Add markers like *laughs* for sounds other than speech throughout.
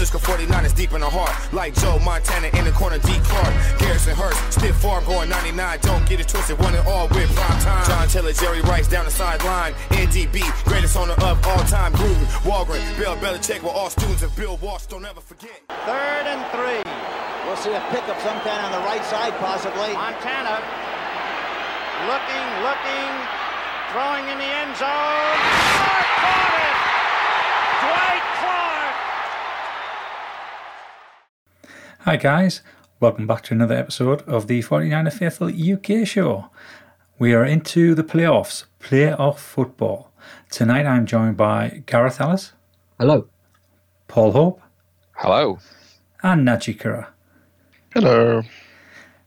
Cisco 49 is deep in the heart. Like Joe Montana in the corner, D. Clark. Garrison Hearst, stiff farm going 99. Don't get it twisted, one and all with prime time. John Taylor, Jerry Rice down the sideline. NDB, greatest owner of all time. Gruden, Holmgren, Bill Belichick were all students of Bill Walsh. Don't ever forget. Third and three. We'll see a pick pickup sometime on the right side, possibly. Montana looking, looking, throwing in the end zone. Clark caught it! Dwight Clark! Hi, guys. Welcome back to another episode of the 49er Faithful UK show. We are into the playoffs, playoff football. Tonight I'm joined by Gareth Ellis, Hello. Paul Hope, Hello. and Najee Kira. Hello.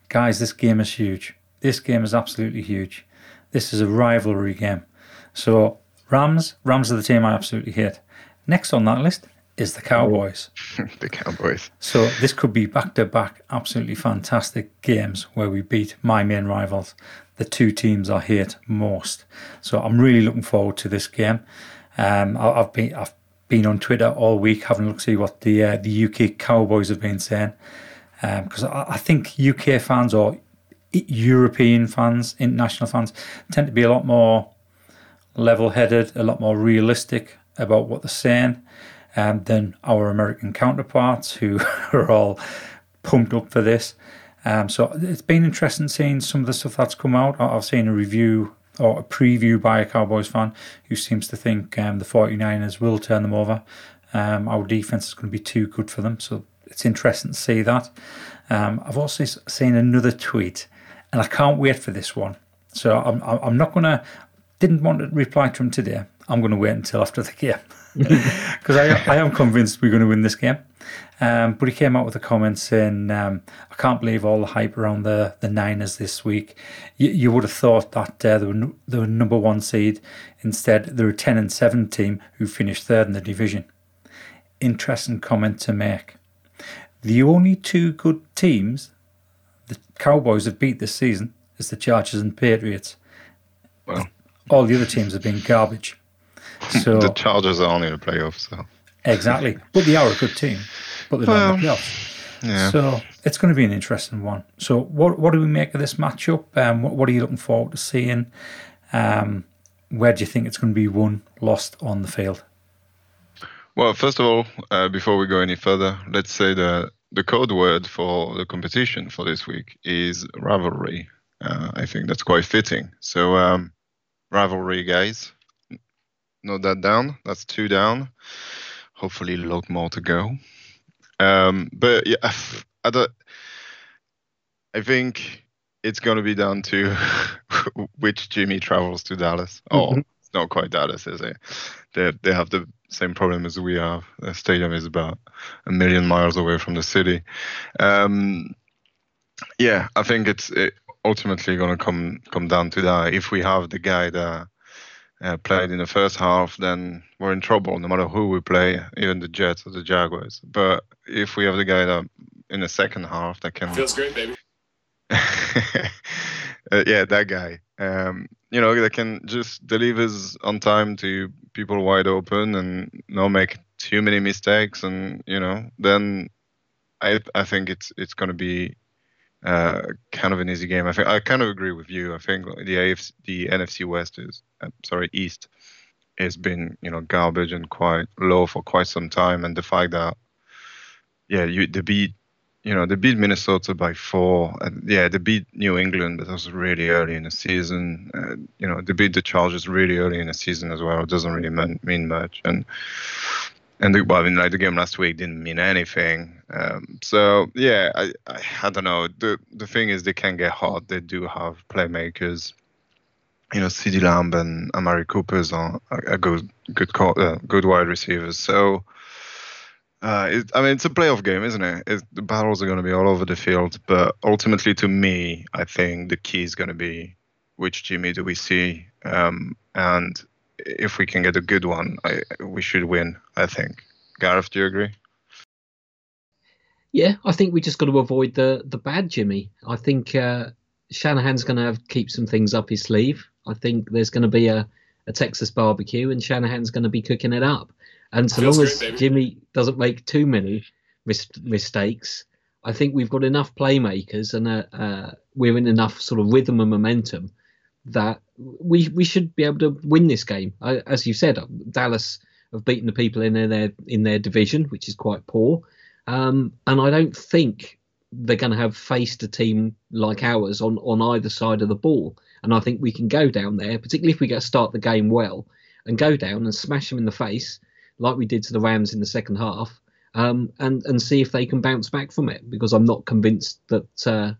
Guys, this game is huge. This game is absolutely huge. This is a rivalry game. So, Rams, Rams are the team I absolutely hate. Next on that list is the Cowboys. *laughs* the Cowboys. So this could be back to back absolutely fantastic games where we beat my main rivals, the two teams I hate most. So I'm really looking forward to this game. Um, I- I've been I've been on Twitter all week having a look to see what the uh, the UK Cowboys have been saying because I, I think UK fans or European fans, international fans, tend to be a lot more level-headed, a lot more realistic about what they're saying um, than our American counterparts who *laughs* are all pumped up for this. Um, so it's been interesting seeing some of the stuff that's come out. I've seen a review or a preview by a Cowboys fan who seems to think um, the 49ers will turn them over. Um, our defense is going to be too good for them. So it's interesting to see that. Um, I've also seen another tweet, and I can't wait for this one. So I'm I'm not going to, didn't want to reply to him today. I'm going to wait until after the *laughs* game *laughs* because I, I am convinced we're going to win this game. Um, but he came out with a comment saying, um, I can't believe all the hype around the, the Niners this week. You, you would have thought that uh, they, were, n- they were number one seed. Instead, they're a 10 and 7 team who finished third in the division. Interesting comment to make. The only two good teams the Cowboys have beat this season is the Chargers and Patriots. Well, All the other teams have been garbage. So *laughs* the Chargers are only in the playoffs, so Exactly. But they are a good team. But they're not in the playoffs. yeah. So it's going to be an interesting one. So what what do we make of this matchup? Um, what, what are you looking forward to seeing? Um, where do you think it's going to be won, lost on the field? Well, first of all, uh, before we go any further, let's say the the code word for the competition for this week is rivalry. Uh, I think that's quite fitting. So, um, rivalry, guys. Note that down. That's two down. Hopefully, a lot more to go. Um, but yeah, I, don't, I think it's going to be down to *laughs* which Jimmy travels to Dallas. Oh, it's not quite Dallas, is it? They they have the same problem as we have. The stadium is about a million miles away from the city. Um, yeah, I think it's it ultimately going to come come down to that. If we have the guy that uh, played in the first half, then we're in trouble. No matter who we play, even the Jets or the Jaguars. But if we have the guy that in the second half that can Feels great, baby. *laughs* Uh, yeah, that guy. Um, you know, that can just delivers on time to people wide open and not make too many mistakes, and you know, then I I think it's it's going to be uh, kind of an easy game. I think I kind of agree with you. I think the AFC, the NFC West is uh, sorry East has been you know garbage and quite low for quite some time, and the fact that yeah, you they beat you know, they beat Minnesota by four. And yeah, they beat New England, but that was really early in the season. Uh, you know, they beat the Chargers really early in the season as well. It doesn't really mean, mean much. And and the, well, I mean, like the game last week didn't mean anything. Um, so yeah, I, I I don't know. The the thing is, they can get hot. They do have playmakers. You know, CeeDee Lamb and Amari Cooper's are a good good co- uh, good wide receivers. So. Uh, it, I mean, it's a playoff game, isn't it? The battles are going to be all over the field, but ultimately, to me, I think the key is going to be which Jimmy do we see, um, and if we can get a good one, I, we should win. I think. Gareth, do you agree? Yeah, I think we just got to avoid the the bad Jimmy. I think uh, Shanahan's going to have keep some things up his sleeve. I think there's going to be a, a Texas barbecue, and Shanahan's going to be cooking it up. And so Feels long great, as baby. Jimmy doesn't make too many mis- mistakes, I think we've got enough playmakers and uh, uh, we're in enough sort of rhythm and momentum that we we should be able to win this game. I, as you said, Dallas have beaten the people in their in their division, which is quite poor, um, and I don't think they're going to have faced a team like ours on on either side of the ball. And I think we can go down there, particularly if we get to start the game well, and go down and smash them in the face like we did to the Rams in the second half, um, and and see if they can bounce back from it. Because I'm not convinced that uh,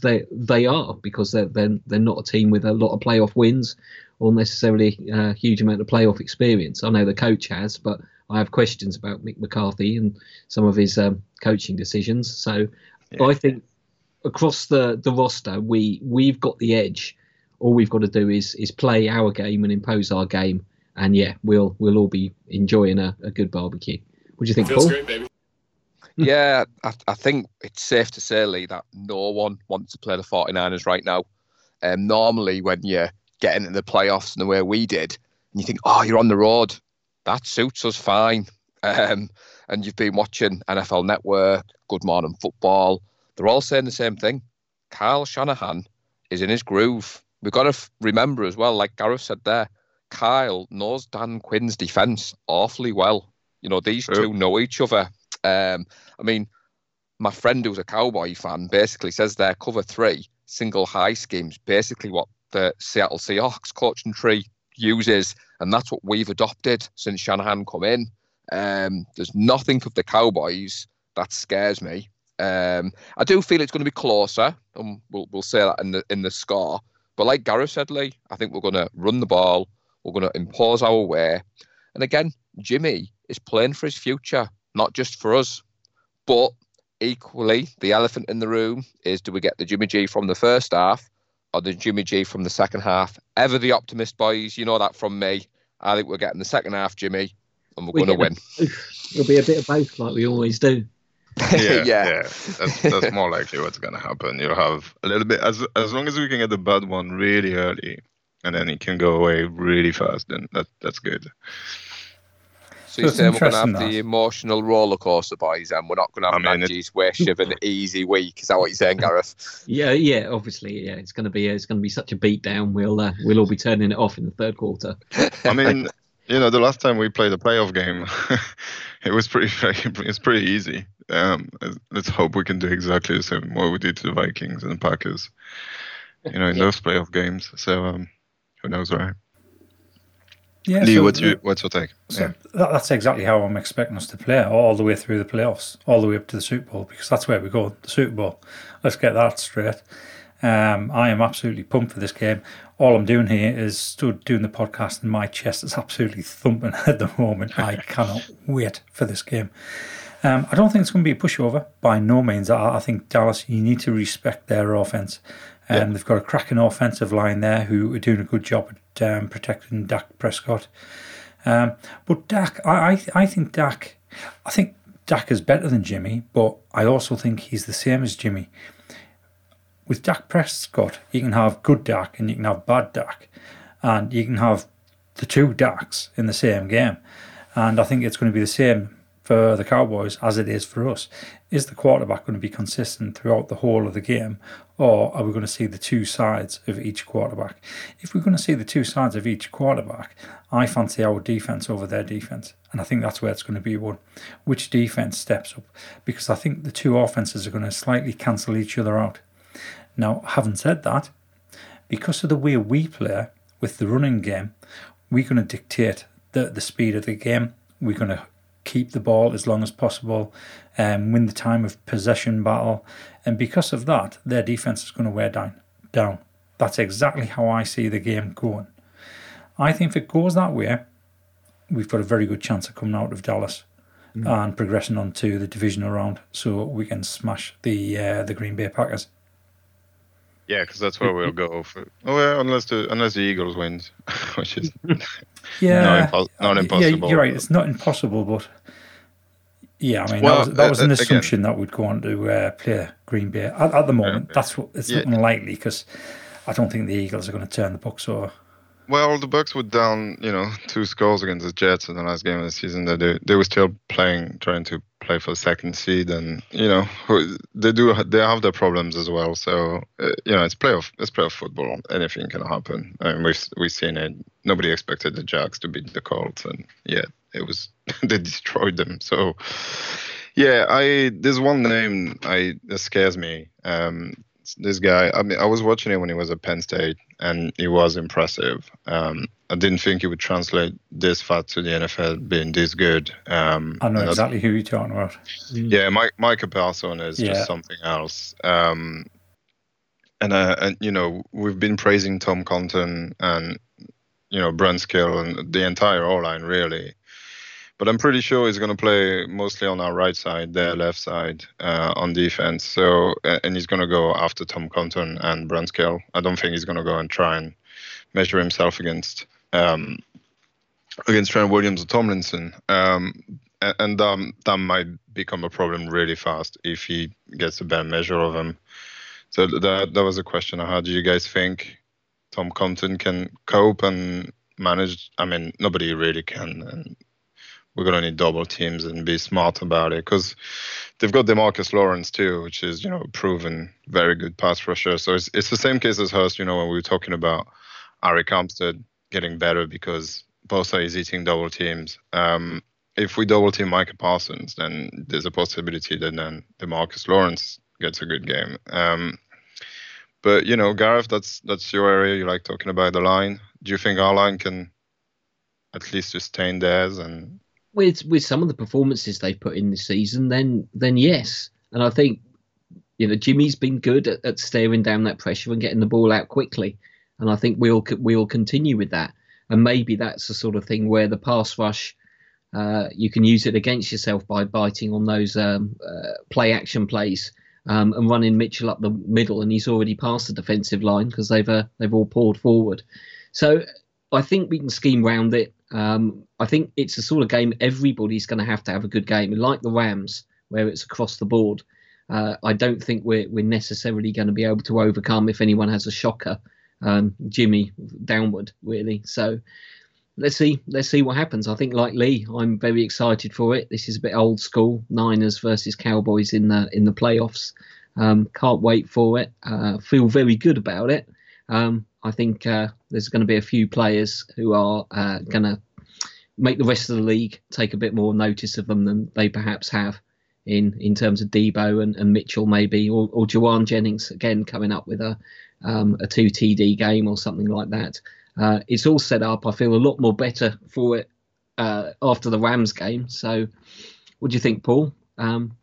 they they are because they're, they're they're not a team with a lot of playoff wins or necessarily a huge amount of playoff experience. I know the coach has, but I have questions about Mick McCarthy and some of his um, coaching decisions. So Yeah. I think across the the roster, we we've got the edge. All we've got to do is is play our game and impose our game, and yeah, we'll we'll all be enjoying a, a good barbecue. What do you think, Feels Paul? great, baby. Yeah, I, I think it's safe to say, Lee, that no one wants to play the 49ers right now. Um, normally, when you get into the playoffs in the way we did, and you think, oh, you're on the road, that suits us fine. Um, and you've been watching NFL Network, Good Morning Football. They're all saying the same thing. Kyle Shanahan is in his groove. We've got to f- remember as well, like Gareth said there, Kyle knows Dan Quinn's defence awfully well. You know, these True. two know each other. Um, I mean, my friend who's a Cowboy fan basically says their cover three single high schemes basically what the Seattle Seahawks coaching tree uses, and that's what we've adopted since Shanahan come in. Um, there's nothing of the Cowboys that scares me. Um, I do feel it's going to be closer, and we'll we'll say that in the in the score. But like Gareth said, Lee, I think we're going to run the ball. We're going to impose our way, and again, Jimmy is playing for his future, not just for us. But equally, the elephant in the room is: do we get the Jimmy G from the first half, or the Jimmy G from the second half? Ever the optimist, boys. You know that from me. I think we're getting the second half, Jimmy, and we're We going to win. *laughs* It'll be a bit of both, like we always do. *laughs* yeah, Yeah. That's that's more likely what's gonna happen. You'll have a little bit as as long as we can get the bad one really early, and then it can go away really fast. Then that that's good. So you're saying we're going to have interesting, the emotional roller coaster, boys, and we're not going to have I mean, it- wish of an easy week. Is that what you're saying, *laughs* Gareth? Yeah, yeah. Obviously, yeah. It's going to be it's going to be such a beatdown. We'll uh, we'll all be turning it off in the third quarter. *laughs* I mean, you know, the last time we played a playoff game, *laughs* it was pretty it's pretty easy. Um, let's hope we can do exactly the same what we did to the Vikings and the Packers. You know, in those playoff games. So um, who knows, right? Yeah, Lee, so what's your what's your take? So Yeah. that, that's exactly how I'm expecting us to play all the way through the playoffs, all the way up to the Super Bowl, because that's where we go, the Super Bowl. Let's get that straight. Um, I am absolutely pumped for this game. All I'm doing here is stood doing the podcast, and my chest is *laughs* absolutely thumping at the moment. I *laughs* cannot wait for this game. Um, I don't think it's going to be a pushover by no means. I, I think Dallas, you need to respect their offense. Um, They've got a cracking offensive line there who are doing a good job at um, protecting Dak Prescott. Um, but Dak, I, I, I think Dak, I think Dak is better than Jimmy, but I also think he's the same as Jimmy. With Dak Prescott, you can have good Dak and you can have bad Dak, and you can have the two Daks in the same game. And I think it's going to be the same for the Cowboys as it is for us. Is the quarterback going to be consistent throughout the whole of the game, or are we going to see the two sides of each quarterback? If we're going to see the two sides of each quarterback, I fancy our defense over their defense, and I think that's where it's going to be one. Which defense steps up? Because I think the two offenses are going to slightly cancel each other out. Now, having said that, because of the way we play with the running game, we're going to dictate the, the speed of the game. We're going to keep the ball as long as possible and win the time of possession battle. And because of that, their defense is going to wear down. down. That's exactly how I see the game going. I think if it goes that way, we've got a very good chance of coming out of Dallas and progressing on to the divisional round so we can smash the uh, the Green Bay Packers. Yeah, because that's where we'll go for. Oh, *laughs* well, unless the unless the Eagles wins, *laughs* which is *laughs* Yeah, impo- not impossible. Yeah, you're right. It's not impossible, but yeah, I mean Well, that was, that was uh, an again- assumption that we'd go on to uh, play Green Bay at, at the moment. yeah. That's what it's Yeah. looking likely because I don't think the Eagles are going to turn the books over. Well, the Bucks were down, you know, two scores against the Jets in the last game of the season. That they they were still playing, trying to play for second seed, and you know, they do they have their problems as well. So uh, you know, it's playoff it's playoff football. Anything can happen. Mean, we've we've seen it. Nobody expected the Jags to beat the Colts, and yeah, it was *laughs* they destroyed them. So yeah, I there's one name I that scares me. Um, this guy. I mean, I was watching him when he was at Penn State, and he was impressive. Um, I didn't think he would translate this far to the NFL, being this good. Um, I know exactly who you're talking about. Yeah, Mike Micah Parson is yeah. just something else. Um, and uh, and you know we've been praising Tom Compton and you know Brunskill and the entire O line really but I'm pretty sure he's going to play mostly on our right side, their left side uh, on defense. So and he's going to go after Tom Compton and Brunskill. I don't think he's going to go and try and measure himself against um, against Trent Williams or Tomlinson. Um, and um, that might become a problem really fast if he gets a bad measure of him. So that that was a question had. Do you guys think Tom Compton can cope and manage? I mean, nobody really can. And we're to need double teams and be smart about it because they've got Demarcus Lawrence too, which is you know proven very good pass rusher. So it's it's the same case as Hurst. You know when we were talking about Arik Armstead getting better because Bosa is eating double teams. Um, if we double team Micah Parsons, then there's a possibility that then Demarcus Lawrence gets a good game. Um, but you know, Gareth, that's that's your area. You like talking about the line. Do you think our line can at least sustain theirs and with with some of the performances they've put in this season, then then yes, and I think you know Jimmy's been good at, at staring down that pressure and getting the ball out quickly, and I think we'll we'll continue with that, and maybe that's the sort of thing where the pass rush. Uh, you can use it against yourself by biting on those um, uh, play action plays um, and running Mitchell up the middle, and he's already past the defensive line because they've uh, they've all poured forward. So I think we can scheme round it. Um, I think it's the sort of game everybody's going to have to have a good game, like the Rams, where it's across the board. Uh, I don't think we're we're necessarily going to be able to overcome if anyone has a shocker, um, Jimmy downward really. So let's see let's see what happens. I think like Lee, I'm very excited for it. This is a bit old school, Niners versus Cowboys in the in the playoffs. Um, can't wait for it. Uh, feel very good about it. Um, I think uh, there's going to be a few players who are uh, going to make the rest of the league take a bit more notice of them than they perhaps have in in terms of Deebo and, and Mitchell maybe or, or Jauan Jennings again coming up with a um, a two TD game or something like that. Uh, it's all set up. I feel a lot more better for it uh, after the Rams game. So, what do you think, Paul? Um,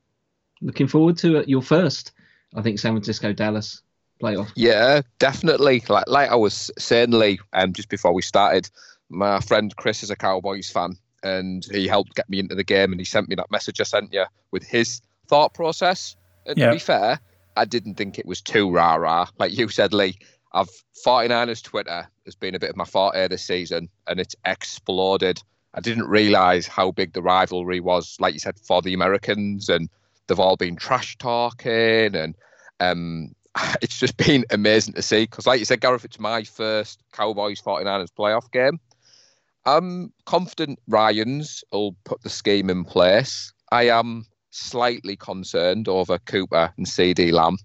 looking forward to it. Your first, I think, San Francisco Dallas playoff. Yeah, definitely. Like like I was certainly um, just before we started, my friend Chris is a Cowboys fan, and he helped get me into the game, and he sent me that message I sent you with his thought process. And yeah. to be fair, I didn't think it was too rah rah. Like you said, Lee, I've 49ers Twitter has been a bit of my forte this season, and it's exploded. I didn't realise how big the rivalry was, like you said, for the Americans, and they've all been trash talking, and um, *laughs* it's just been amazing to see. Because, like you said, Gareth, it's my first Cowboys 49ers playoff game. I'm confident Ryans will put the scheme in place. I am slightly concerned over Cooper and CeeDee Lamb.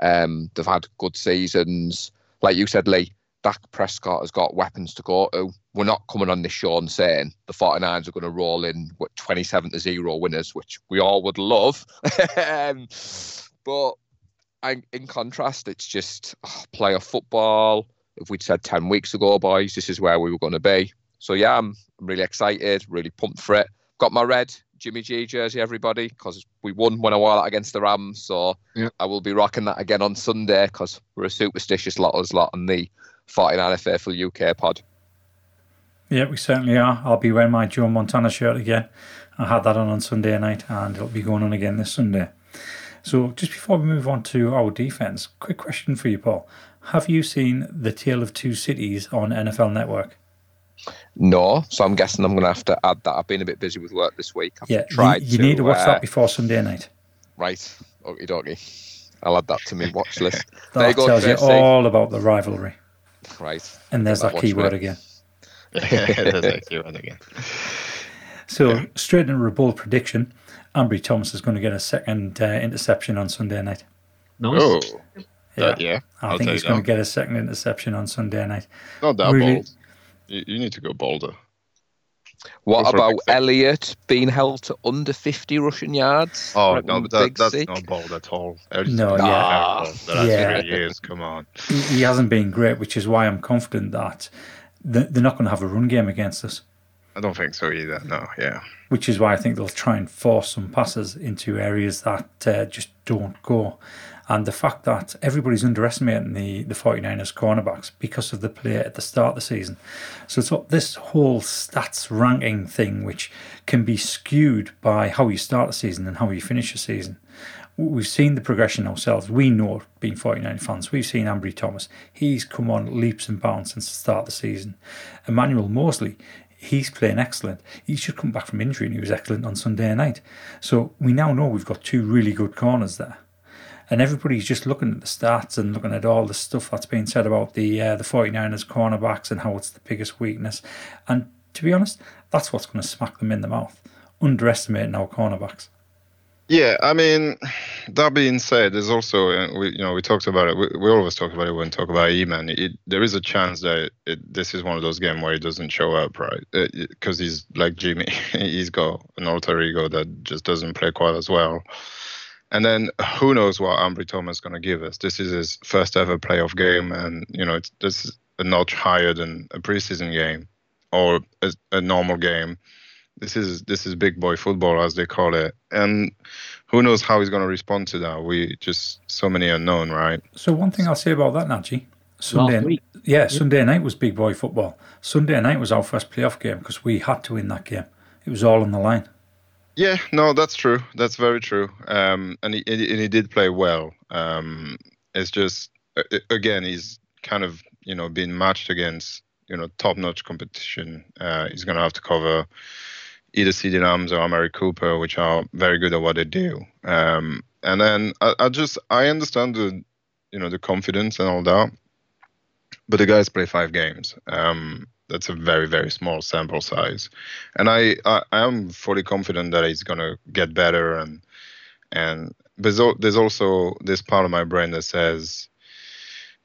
Um, they've had good seasons. Like you said, Lee, Dak Prescott has got weapons to go to. We're not coming on this show and saying the 49ers are going to roll in with 27 to 0 winners, which we all would love. *laughs* um, but I, in contrast, it's just oh, player football. If we'd said 10 weeks ago, boys, this is where we were going to be. So, yeah, I'm, I'm really excited, really pumped for it. Got my red Jimmy G jersey, everybody, because we won when I wore that against the Rams. So yeah. I will be rocking that again on Sunday because we're a superstitious lot, us lot on the 49er Faithful UK pod. Yeah, we certainly are. I'll be wearing my Joe Montana shirt again. I had that on on Sunday night and it'll be going on again this Sunday. So, just before we move on to our defense, quick question for you, Paul. Have you seen The Tale of Two Cities on NFL Network? No, so I'm guessing I'm going to have to add that. I've been a bit busy with work this week. I've yeah, tried you, you to, need to watch uh, that before Sunday night. Right, okie dokie. I'll add that to my watch list. *laughs* that tells you all about the rivalry. Right. And there's That that *laughs* keyword again. That's actually one again. So straight into a bold prediction. Ambry Thomas is going to get a second uh, interception on Sunday night. Nice. Oh, that, yeah. I I'll think he's going to get a second interception on Sunday night. Not that Really? bold. You, you need to go bolder. What Go about. Elliott being held to under 50 rushing yards? Oh Right, no, but that, that's sick? not bold at all. Elliott's No, yeah. terrible The last Yeah. three years. Come on. He, he hasn't been great, which is why I'm confident that they're not going to have a run game against us. I don't think so either. No, yeah. which is why I think they'll try and force some passes into areas that uh, just don't go. And the fact that everybody's underestimating the, the 49ers cornerbacks because of the play at the start of the season. So it's this whole stats ranking thing, which can be skewed by how you start the season and how you finish the season. We've seen the progression ourselves. We know, being 49 fans, we've seen Ambry Thomas. He's come on leaps and bounds since the start of the season. Emmanuel Moseley, he's playing excellent. He should come back from injury and he was excellent on Sunday night. So we now know we've got two really good corners there. And everybody's just looking at the stats and looking at all the stuff that's being said about the uh, the 49ers cornerbacks and how it's the biggest weakness. And to be honest, that's what's going to smack them in the mouth. Underestimating our cornerbacks. Yeah, I mean, that being said, there's also uh, we you know we talked about it. We, we always talk about it when we talk about Eman. It, there is a chance that it, this is one of those games where he doesn't show up, right? Because he's like Jimmy, *laughs* he's got an alter ego that just doesn't play quite as well. And then who knows what Ambry Thomas is going to give us? This is his first ever playoff game, and you know it's, this is a notch higher than a preseason game or a, a normal game. This is this is big boy football as they call it, and who knows how he's going to respond to that? We just so many unknown, right? So one thing I'll say about that, Najee, Sunday, week. yeah, Sunday night was big boy football. Sunday night was our first playoff game because we had to win that game. It was all on the line. Yeah, no, that's true. That's very true. Um, and he and he did play well. Um, it's just again, he's kind of you know being matched against you know top-notch competition. Uh, he's going to have to cover either CeeDee Lambs or Amari Cooper, which are very good at what they do. Um, and then I, I just I understand the you know the confidence and all that, but the guys play five games. Um, that's a very very small sample size, and I I, I am fully confident that it's gonna get better and and there's there's also this part of my brain that says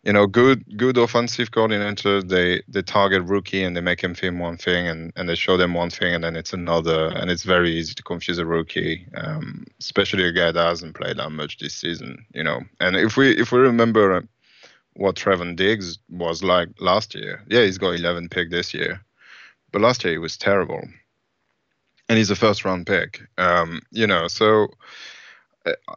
you know, good good offensive coordinator. They they target rookie and they make him film one thing, and, and they show them one thing, and then it's another, and it's very easy to confuse a rookie, um, especially a guy that hasn't played that much this season. You know, and if we if we remember uh, what Trevon Diggs was like last year, yeah, he's got 11 pick this year, but last year he was terrible, and he's a first round pick. Um, you know, so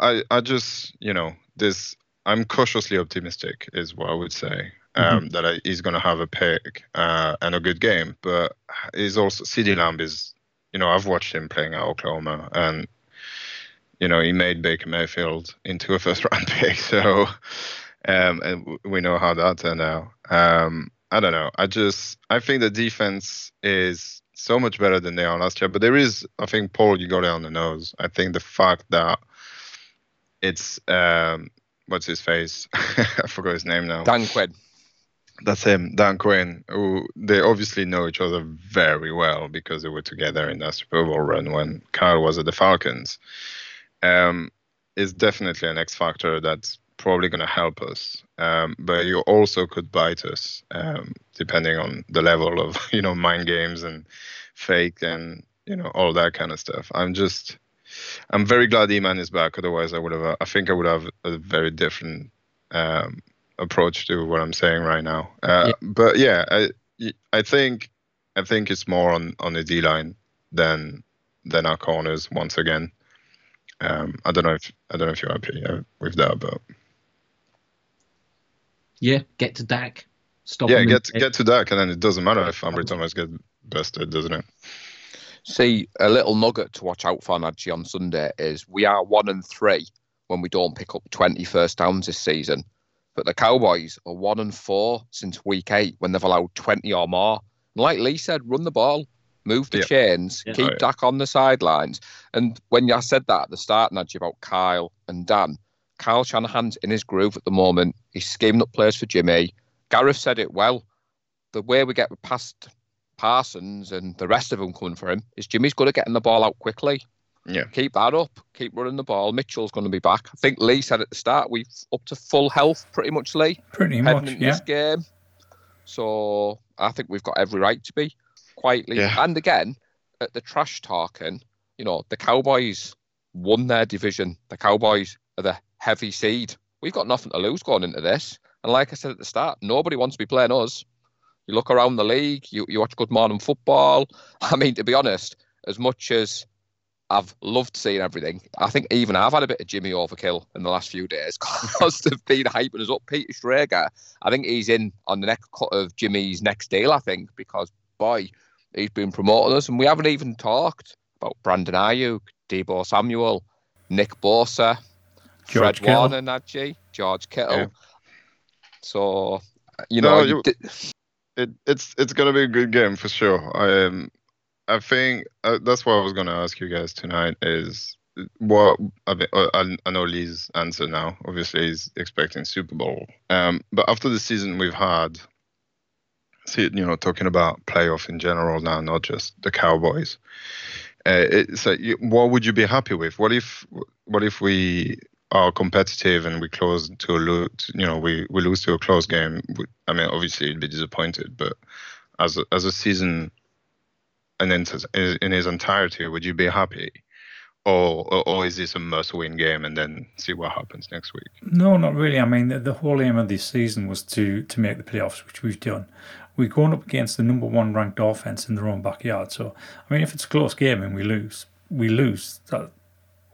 I I just you know this I'm cautiously optimistic, is what I would say. Um, That I, he's going to have a pick uh, and a good game, but he's also CeeDee Lamb is, you know, I've watched him playing at Oklahoma, and you know he made Baker Mayfield into a first round *laughs* pick, so um, and we know how that turned out. Um, I don't know. I just I think the defense is so much better than they are last year, but there is I think Paul, you got it on the nose. I think the fact that it's um, what's his face? *laughs* I forgot his name now. Dan Quinn. That's him, Dan Quinn. Who they obviously know each other very well because they were together in that Super Bowl run when Kyle was at the Falcons. Um, is definitely an X factor that's probably going to help us, um, but you also could bite us um, depending on the level of *laughs* you know mind games and fake and you know all that kind of stuff. I'm just I'm very glad Iman is back. Otherwise, I would have. I think I would have a very different um, approach to what I'm saying right now. Uh, Yeah. But yeah, I I think I think it's more on on the D line than than our corners once again. Um, I don't know if I don't know if you're happy uh, with that, but Yeah, get to Dak. Stop yeah, him get get to that, and then it doesn't matter if Ambry Thomas gets busted, doesn't it? See, a little nugget to watch out for Najee on Sunday is we are one and three when we don't pick up 20 first downs this season. But the Cowboys are one and four since week eight when they've allowed 20 or more. And like Lee said, run the ball, move the Yeah. chains, Yeah. keep Oh, yeah. Dak on the sidelines. And when I said that at the start, Najee, about Kyle and Dan, Kyle Shanahan's in his groove at the moment. He's scheming up players for Jimmy. Gareth said it well. The way we get past Parsons and the rest of them coming for him is Jimmy's good at getting the ball out quickly. Yeah. Keep that up. Keep running the ball. Mitchell's going to be back. I think Lee said at the start we've up to full health pretty much, Lee. Pretty much, into yeah. this game. So I think we've got every right to be quietly. Yeah. And again, at the trash talking, you know, the Cowboys won their division. The Cowboys are the heavy seed. We've got nothing to lose going into this. And like I said at the start, nobody wants to be playing us. You look around the league, you, you watch good morning football. *laughs* I mean, to be honest, as much as I've loved seeing everything, I think even I've had a bit of Jimmy overkill in the last few days *laughs* because they've been hyping us up. Peter Schrager, I think he's in on the next cut of Jimmy's next deal, I think, because boy, he's been promoting us, and we haven't even talked about Brandon Aiyuk, Deebo Samuel, Nick Bosa, George Fred Kittle. Warner, Najee, George Kittle. Yeah. So, you No, know, you- it, it's it's gonna be a good game for sure. I um, I think uh, that's what I was gonna ask you guys tonight is what I, mean, uh, I I know Lee's answer now. Obviously, he's expecting Super Bowl. Um, but after the season we've had, see, you know, talking about playoff in general now, not just the Cowboys. Uh, it, so, you, what would you be happy with? What if what if we are competitive and we close to a lo- you know we, we lose to a close game i mean obviously you'd be disappointed but as a, as a season and in, in his entirety would you be happy or, or or is this a must-win game and then see what happens next week No, not really. I mean, the, the whole aim of this season was to to make the playoffs, which we've done. We're going up against the number one ranked offense in their own backyard. So, I mean, if it's a close game and we lose, we lose. That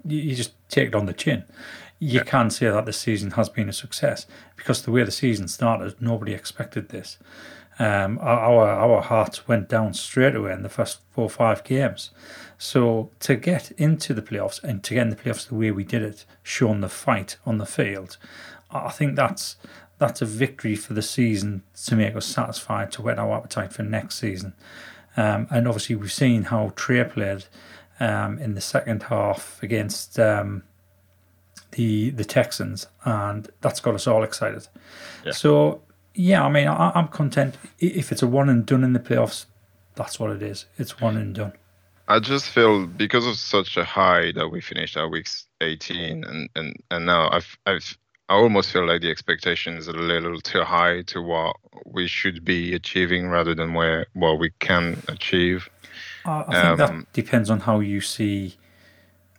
you, you just take it on the chin. You can say that the season has been a success because the way the season started, nobody expected this. Um, our our hearts went down straight away in the first four or five games. So to get into the playoffs and to get in the playoffs the way we did it, showing the fight on the field, I I think that's that's a victory for the season to make us satisfied to whet our appetite for next season. Um, and obviously we've seen how Trey played um, in the second half against um, the the Texans, and that's got us all excited. Yeah. So yeah, I mean, I, I'm content if it's a one and done in the playoffs. That's what it is. It's one and done. I just feel because of such a high that we finished our weeks 18 and and and now I've I've I almost feel like the expectation is a little too high to what we should be achieving rather than where what we can achieve. I, I think Um, that depends on how you see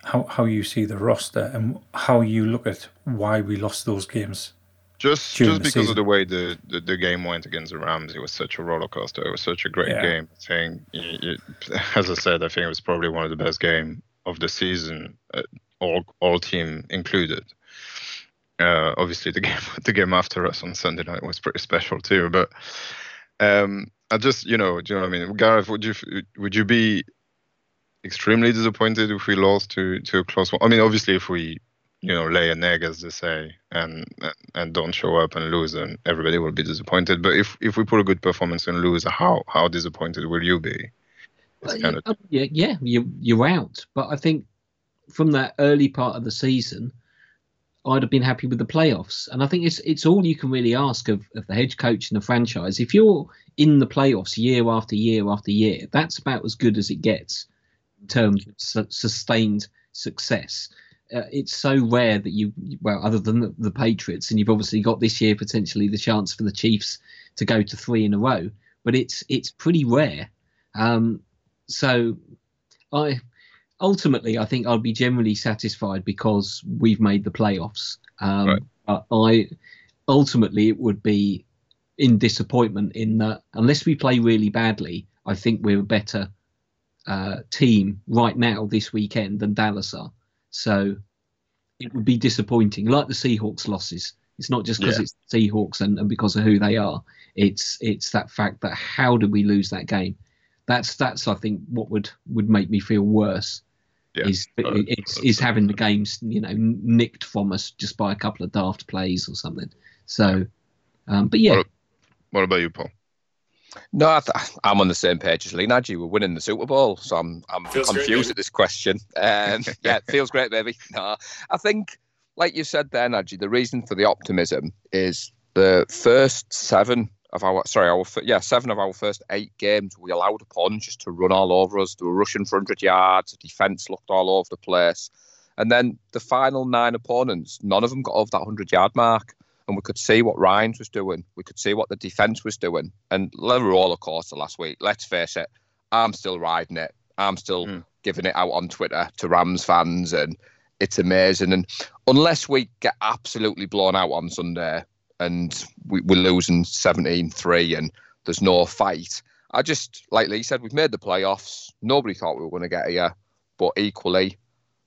how how you see the roster and how you look at why we lost those games. Just just because season. of the way the, the, the game went against the Rams, it was such a roller coaster. It was such a great Yeah. game. I think, y- *laughs* as I said, I think it was probably one of the best game of the season, uh, all all team included. Uh, obviously, the *laughs* game the game after us on Sunday night was pretty special too. But um, I just you know, do you know what I mean, Gareth? Would you would you be extremely disappointed if we lost to to a close one? I mean, obviously, if we you know lay an egg, as they say, and and don't show up and lose, then everybody will be disappointed. But if if we put a good performance and lose, how how disappointed will you be? Uh, kind of yeah, yeah, yeah, you you're out. But I think from that early part of the season, I'd have been happy with the playoffs. And I think it's it's all you can really ask of, of the head coach and the franchise. If you're in the playoffs year after year after year, that's about as good as it gets terms of su- sustained success. Uh, it's so rare that you, well, other than the, the Patriots, and you've obviously got this year potentially the chance for the Chiefs to go to three in a row, but it's it's pretty rare. Um, so I ultimately I think I'd be generally satisfied because we've made the playoffs. Um, Right. I ultimately it would be in disappointment in that unless we play really badly, I think we're better uh, team right now this weekend than Dallas are. So it would be disappointing, like the Seahawks losses. It's not just because Yeah. it's the Seahawks and, and because of who they are. It's it's that fact that how did we lose that game? That's that's I think what would would make me feel worse Yeah. is Uh, it's is having the games you know nicked from us just by a couple of daft plays or something. So, um, but yeah, What about you, Paul? No, I th- I'm on the same page as Lee Najee. We're winning the Super Bowl, so I'm I'm Feels confused baby. at this question. Um, *laughs* yeah, it feels great, baby. No, I think, like you said there, Najee, the reason for the optimism is the first seven of our sorry our yeah seven of our first eight games we allowed opponents just to run all over us. They were rushing for hundred yards. The defense looked all over the place, and then the final nine opponents, none of them got over that hundred yard mark. And we could see what Ryans was doing. We could see what the defense was doing. And let roller coaster last week. Let's face it, I'm still riding it. I'm still mm. giving it out on Twitter to Rams fans, and it's amazing. And unless we get absolutely blown out on Sunday, and we, we're losing 17-3 and there's no fight. I just, like Lee said, we've made the playoffs. Nobody thought we were going to get here, but equally,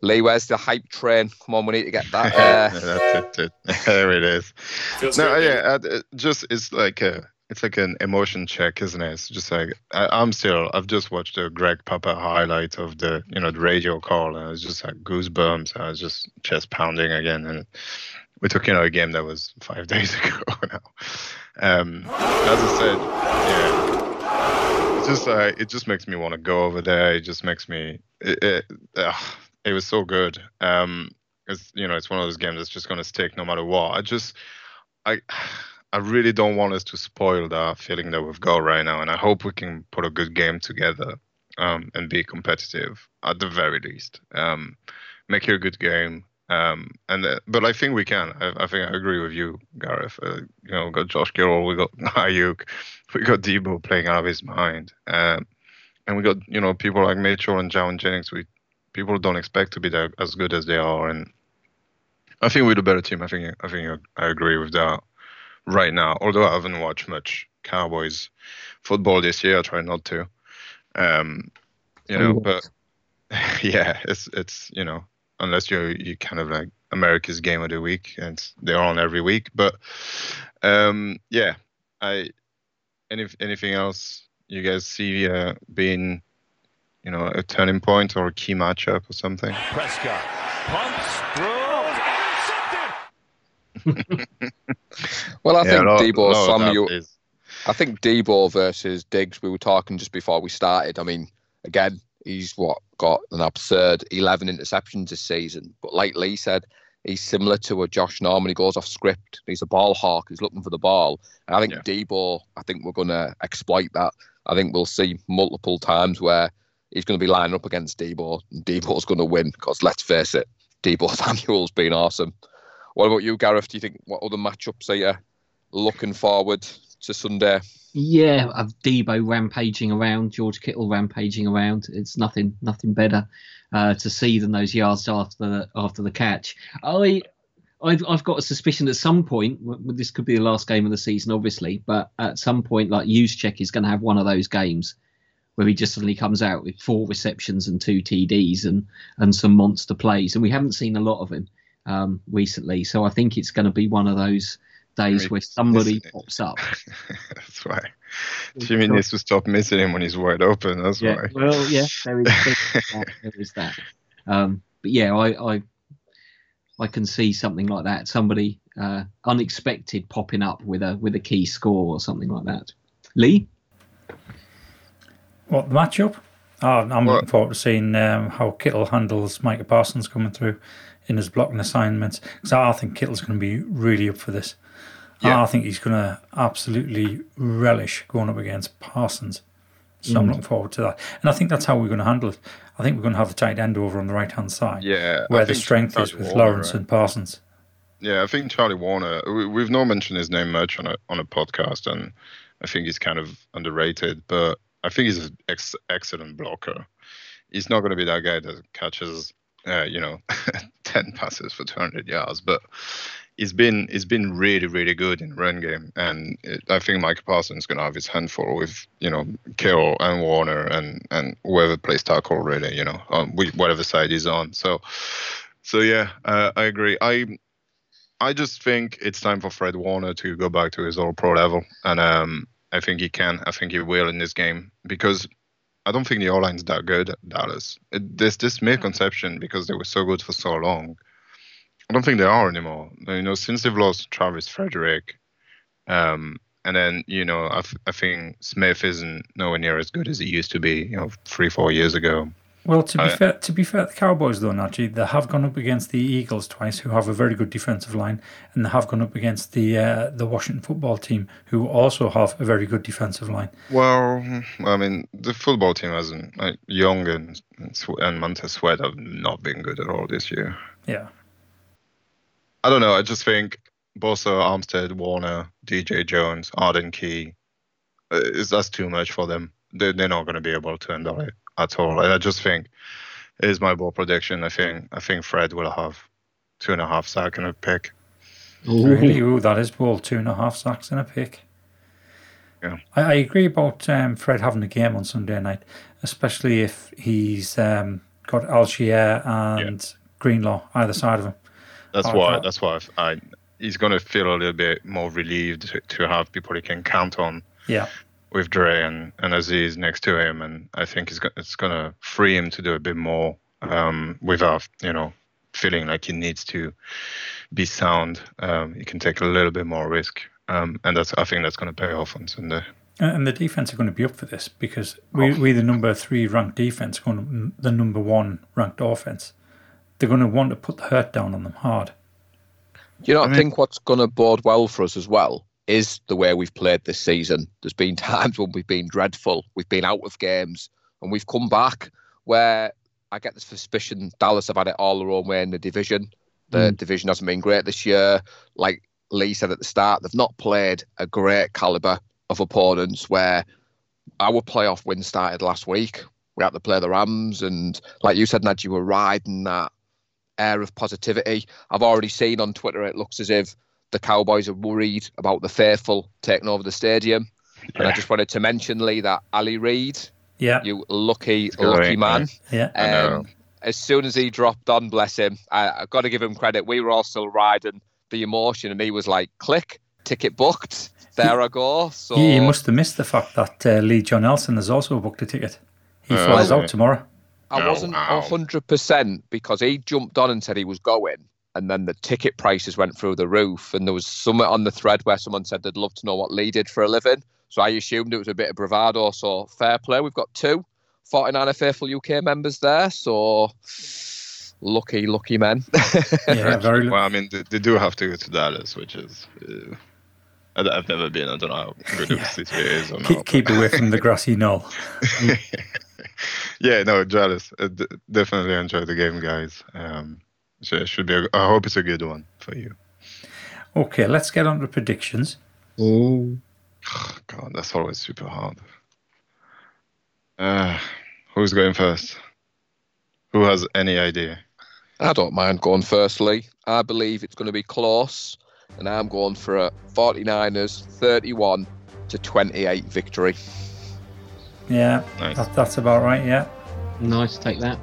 Lee, where's the hype train? Come on, we need to get that. *laughs* Uh... *laughs* That's it, *laughs* There it is. Feels no, yeah, it just it's like a it's like an emotion check, isn't it? It's just like I, am still. I've just watched the Greg Papa highlight of the you know the radio call, and it's just like goosebumps. I was just chest pounding again, and we took you know a game that was five days ago now. Um, as I said, yeah, just uh, it just makes me want to go over there. It just makes me it it, uh, it was so good. Um, it's you know it's one of those games that's just gonna stick no matter what. I just I. I really don't want us to spoil that feeling that we've got right now, and I hope we can put a good game together um, and be competitive at the very least. Um, make it a good game, um, and uh, but I think we can. I, I, think I agree with you, Gareth. Uh, you know, we got Josh Kittle, we got *laughs* Aiyuk, we got Deebo playing out of his mind, um, and we got you know people like Mitchell and Jauan Jennings. We people don't expect to be as good as they are, and I think we're the better team. I think I think I agree with that right now. Although I haven't watched much Cowboys football this year, I try not to. Um, you know, but *laughs* yeah, it's it's you know unless you're you kind of like America's game of the week, and they're on every week. But um, yeah, I any anything else you guys see uh, being you know a turning point or a key matchup or something? Prescott punts, throws, *laughs* well, I yeah, think Deebo Samuel. I think Deebo versus Diggs. We were talking just before we started. I mean, again, He's what got an absurd 11 interceptions this season. But like Lee said, he's similar to a Josh Norman. He goes off script. He's a ball hawk. He's looking for the ball. And I think yeah. Deebo, I think we're going to exploit that. I think we'll see multiple times where he's going to be lining up against Deebo, and Deebo's going to win because let's face it, Deebo Samuel's *laughs* been awesome. What about you, Gareth? Do you think what other matchups are you looking forward to Sunday? Yeah, of Deebo rampaging around, George Kittle rampaging around. It's nothing, nothing better uh, to see than those yards after the, after the catch. I, I've, I've got a suspicion at some point, this could be the last game of the season, obviously, but at some point, like Juszczyk is going to have one of those games where he just suddenly comes out with four receptions and two TDs and and some monster plays, and we haven't seen a lot of him um, recently. So I think it's going to be one of those days where somebody pops up. *laughs* That's why. Jimmy needs to stop missing him when he's wide open. That's yeah, why. Well, yeah, there is, that. *laughs* There is that. Um, but yeah, I, I I can see something like that. Somebody uh, unexpected popping up with a with a key score or something like that. Lee. What the matchup? Oh, I'm what? looking forward to seeing um, how Kittle handles Micah Parsons coming through in his blocking assignments because I think Kittle's going to be really up for this. Yeah. I think he's going to absolutely relish going up against Parsons. So mm. I'm looking forward to that. And I think that's how we're going to handle it. I think we're going to have the tight end over on the right hand side. Yeah. Where the strength Charlie is with Woerner, Lawrence right? and Parsons. Yeah, I think Charlie Woerner, we, have not mentioned his name much on a, on a podcast, and I think he's kind of underrated, but I think he's an ex- excellent blocker. He's not going to be that guy that catches, uh, you know, *laughs* 10 passes for 200 yards, but he's been he's been really really good in run game, and it, I think Mike Parsons is going to have his handful with you know Kittle and Woerner and and whoever plays tackle really, you know, on whatever side he's on. So so yeah, uh, I agree. I I just think it's time for Fred Warner to go back to his old pro level, and um, I think he can. I think he will in this game because I don't think the O line's that good at Dallas. It, there's this misconception because they were so good for so long I don't think they are anymore. You know, since they've lost Travis Frederick, um, and then you know, I, think Smith isn't nowhere near as good as he used to be. You know, three four years ago. Well, to be fair, to be fair, the Cowboys though, actually, they have gone up against the Eagles twice, who have a very good defensive line, and they have gone up against the uh, the Washington football team, who also have a very good defensive line. Well, I mean, the football team hasn't. Like, Young and and Montez Sweat have not been good at all this year. Yeah, I don't know. I just think Bosa, Armstead, Warner, DJ Jones, Arden Key, uh, is that's too much for them. They, they're not going to be able to handle it at all. And I just think, is my ball prediction. I think I think Fred will have two and a half sack and a pick. really, ooh, that is ball Two and a half sacks and a pick. Yeah. I, I agree about um, Fred having a game on Sunday night, especially if he's um, got Al-Shaair and Greenlaw either side of him. That's why. that- That's why I, I he's going to feel a little bit more relieved to, to have people he can count on Yeah, with Dre and, and Azeez next to him, and I think it's go- it's going to free him to do a bit more um, without you know feeling like he needs to be sound. Um, he can take a little bit more risk, um, and that's I think that's going to pay off on Sunday. and and the defense are going to be up for this because we we the number three ranked defense, going to, the number one ranked offense. They're going to want to put the hurt down on them hard. You know, I, I mean- think what's going to bode well for us as well is the way we've played this season. There's been *laughs* times when we've been dreadful, we've been out of games, and we've come back where I get the suspicion Dallas have had it all their own way in the division. The hmm. division hasn't been great this year. Like Lee said at the start, they've not played a great caliber of opponents where our playoff win started last week. We had to play the Rams, and like you said, Nad, you were riding that air of positivity. I've already seen on Twitter it looks as if the Cowboys are worried about the faithful taking over the stadium. And I just wanted to mention, Lee, that Ali Reid, Yeah, you lucky, going, lucky man. yeah. Um, as soon as he dropped on, bless him, I, I've got to give him credit. We were all still riding the emotion, and he was like, click, ticket booked. There I go. So He, he must have missed the fact that uh, Lee John Nelson has also booked a ticket. He Uh, flies well- out tomorrow. I Oh, wasn't a hundred percent because he jumped on and said he was going, and then the ticket prices went through the roof. And there was something on the thread where someone said they'd love to know what Lee did for a living. So I assumed it was a bit of bravado. So fair play. We've got two 49er faithful UK members there. So lucky, lucky men. *laughs* Yeah, very. Well, I mean, they, they do have to go to Dallas, which is. Uh, I- I've never been. I don't know how good of a city it is or not. keep, keep away from the grassy knoll. *laughs* yeah, no, Dallas. Uh, d- definitely enjoy the game, guys. Um, so it should be. A, I hope it's a good one for you. Okay, let's get on to predictions. Oh, God, that's always super hard. Uh, who's going first? Who has any idea? I don't mind going firstly. I believe it's going to be close, and I'm going for a 49ers 31 to 28 victory. Yeah, Nice. that, that's about right. Yeah. Nice, take that.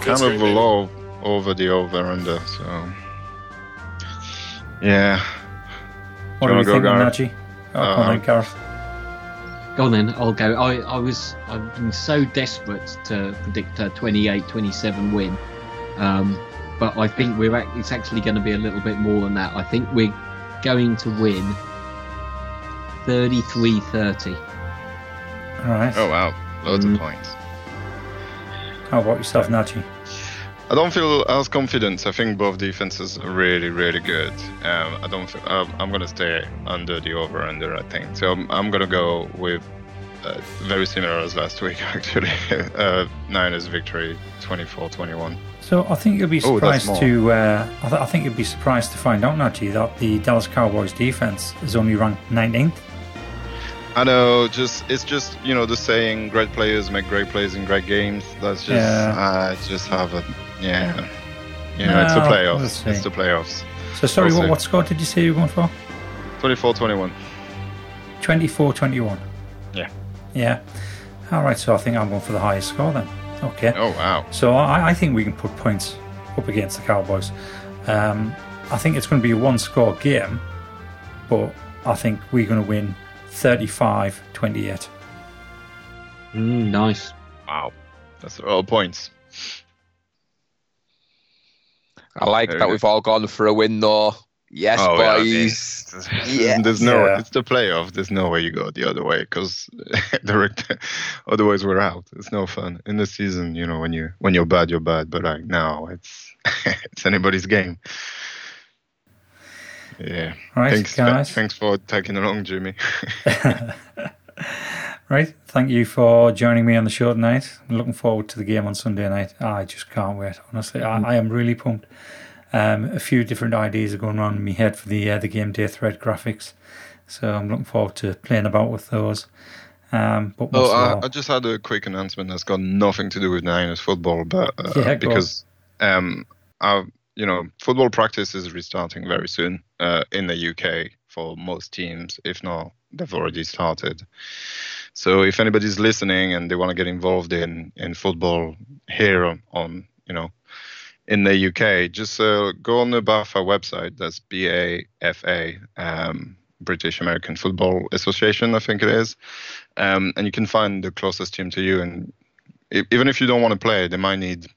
kind of low over the over under. So yeah, What Do you we wanna go, thinking, Oh, come on, Uh, then, Gareth. Go on then, I'll go. I, I was I've been so desperate to predict a 28-27 win, um, but I think we're ac- it's actually going to be a little bit more than that. I think we're going to win 33-30. All right. oh wow, loads Mm. of points. How about yourself, Najee? I don't feel as confident. I think both defenses are really, really good. Um, I don't. Feel, uh, I'm gonna stay under the over under. I think so. I'm, I'm gonna go with uh, very similar as last week *laughs* actually. uh, Niners victory, 24-21. So I think you'll be Oh, that's surprised to. Uh, I, th- I think you'll be surprised to find out, Najee, that the Dallas Cowboys defense is only ranked 19th. I know, just it's just you know the saying, great players make great plays in great games. That's just Yeah. I just have a yeah. You know, it's the playoffs. we'll it's the playoffs. So sorry, We'll what, what score did you say you were going for? 24-21. 24-21. Yeah. Yeah. All right. So I think I'm going for the highest score then. Okay. Oh wow. So I, I think we can put points up against the Cowboys. Um, I think it's going to be a one-score game, but I think we're going to win 35-28. Mm, nice. Wow. That's all points. I like Very that we've all gone for a win though. Yes, Oh, yeah, boys. it's- Yes. *laughs* There's no. Yeah. It's the playoff. There's no way you go the other way because direct. *laughs* *laughs* Otherwise, we're out. It's no fun in the season. You know, when you when you're bad, you're bad. But like now, it's it's anybody's game. Yeah. Right, thanks, guys. thanks for taking along, Jimmy. Right. Thank you for joining me on the show tonight. I'm looking forward to the game on Sunday night. I just can't wait. Honestly, I, I am really pumped. Um, a few different ideas are going on in my head for the uh, the game day thread graphics, so I'm looking forward to playing about with those. Um, but Oh, I, I just had a quick announcement that's got nothing to do with Niners football, but uh, Yeah, because um, I, you know, football practice is restarting very soon uh, in the UK for most teams. If not, they've already started. So if anybody's listening and they want to get involved in in football here on, on you know in the UK, just uh, go on the BAFA website. That's B A F A, um, British American Football Association, I think it is, um, and you can find the closest team to you. And e- even if you don't want to play, they might need,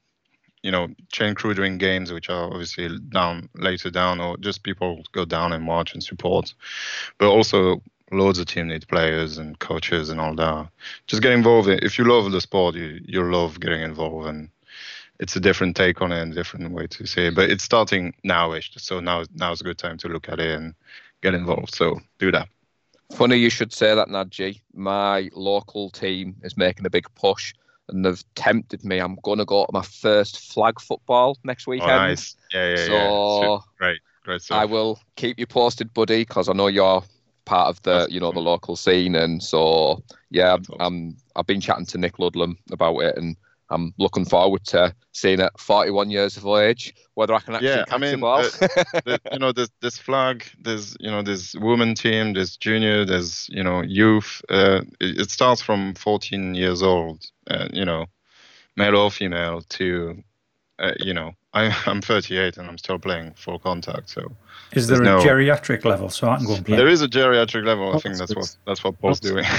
you know, chain crew during games, which are obviously down later down, or just people go down and watch and support. But also, loads of team need players and coaches and all that. Just get involved. If you love the sport, you you love getting involved and it's a different take on it and a different way to say it. But it's starting nowish, so now now's a good time to look at it and get involved. So do that. Funny you should say that, Najee. My local team is making a big push and they've tempted me. I'm going to go to my first flag football next Oh, weekend. nice. Yeah, yeah, yeah. So Great, great stuff. I will keep you posted, buddy, because I know you're part of the you know the local scene, and so yeah, um, I've been chatting to Nick Ludlam about it, and I'm looking forward to seeing at 41 years of age whether I can actually Yeah, I catch mean, the the, you know, there's this flag, there's you know, there's women team, there's junior, there's you know, youth. Uh, it, it starts from 14 years old, uh, you know, male or female, to, uh, you know, I, I'm 38 and I'm still playing full contact. So is there a no- geriatric level so I can go and play? there is a geriatric level. I Oh, think that's that's what that's what Paul's doing. *laughs*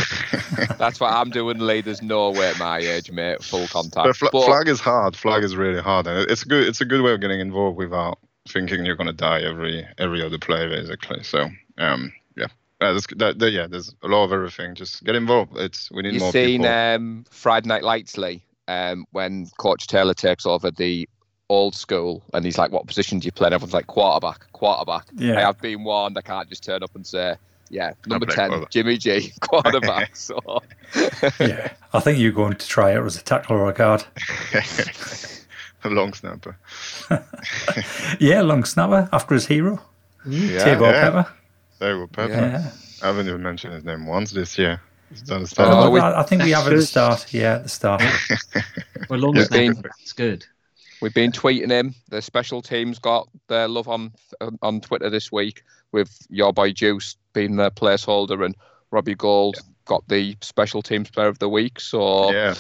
That's what I'm doing, Lee. There's no way at my age, mate, full contact. But fl- But- flag is hard. Flag is really hard, and it's good. It's a good way of getting involved without thinking you're gonna die every every other play, basically. So, um, yeah, uh, that, that, yeah. There's a lot of everything. Just get involved. It's we need you more seen people. um, Friday Night Lights, Lee, um, when Coach Taylor takes over the old school and he's like, "What position do you play?" And everyone's like, "Quarterback, quarterback." Yeah. I have been warned. I can't just turn up and say, "Yeah, number play ten, quarterback." Jimmy G, *laughs* quarterback." *laughs* so yeah, I think you're going to try it as a tackle or a guard. *laughs* a long snapper. Yeah, long snapper after his hero, Yeah, Taybor yeah. Pepper. There we Pepper. Yeah. I haven't even mentioned his name once this year. He's done Oh, stand we- I I think we have at the start. Yeah, at the start. Well, long Yeah. as it's good. We've been tweeting him. The special teams got their love on on Twitter this week with your boy Juice being the placeholder and Robbie Gould got the special teams player of the week. So yeah,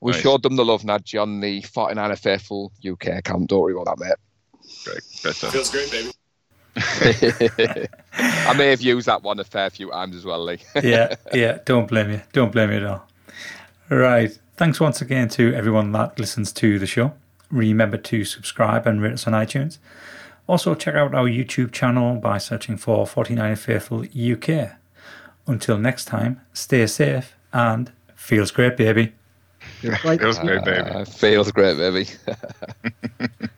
we Nice. showed them the love, Najee, on the 49er Faithful UK account. Don't worry about that, great, great stuff. Feels great, baby. *laughs* I may have used that one a fair few times as well, Lee. *laughs* yeah, yeah. Don't blame you. Don't blame you at all. Right. Thanks once again to everyone that listens to the show. Remember to subscribe and rate us on iTunes. Also, check out our YouTube channel by searching for 49 Faithful UK. Until next time, stay safe and feels great, baby. *laughs* Right. Feels great, baby. Uh, feels great, baby. *laughs*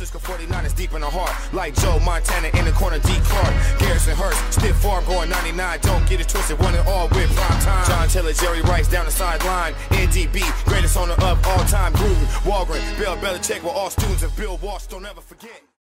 Francisco 49ers deep in the heart. Like Joe Montana in the corner, D. Clark. Garrison Hearst, stiff farm going 99. Don't get it twisted, one and all with prime time. John Taylor, Jerry Rice down the sideline. NDB, greatest owner of all time. Gruden, Holmgren, Bill Belichick were all students of Bill Walsh. Don't ever forget.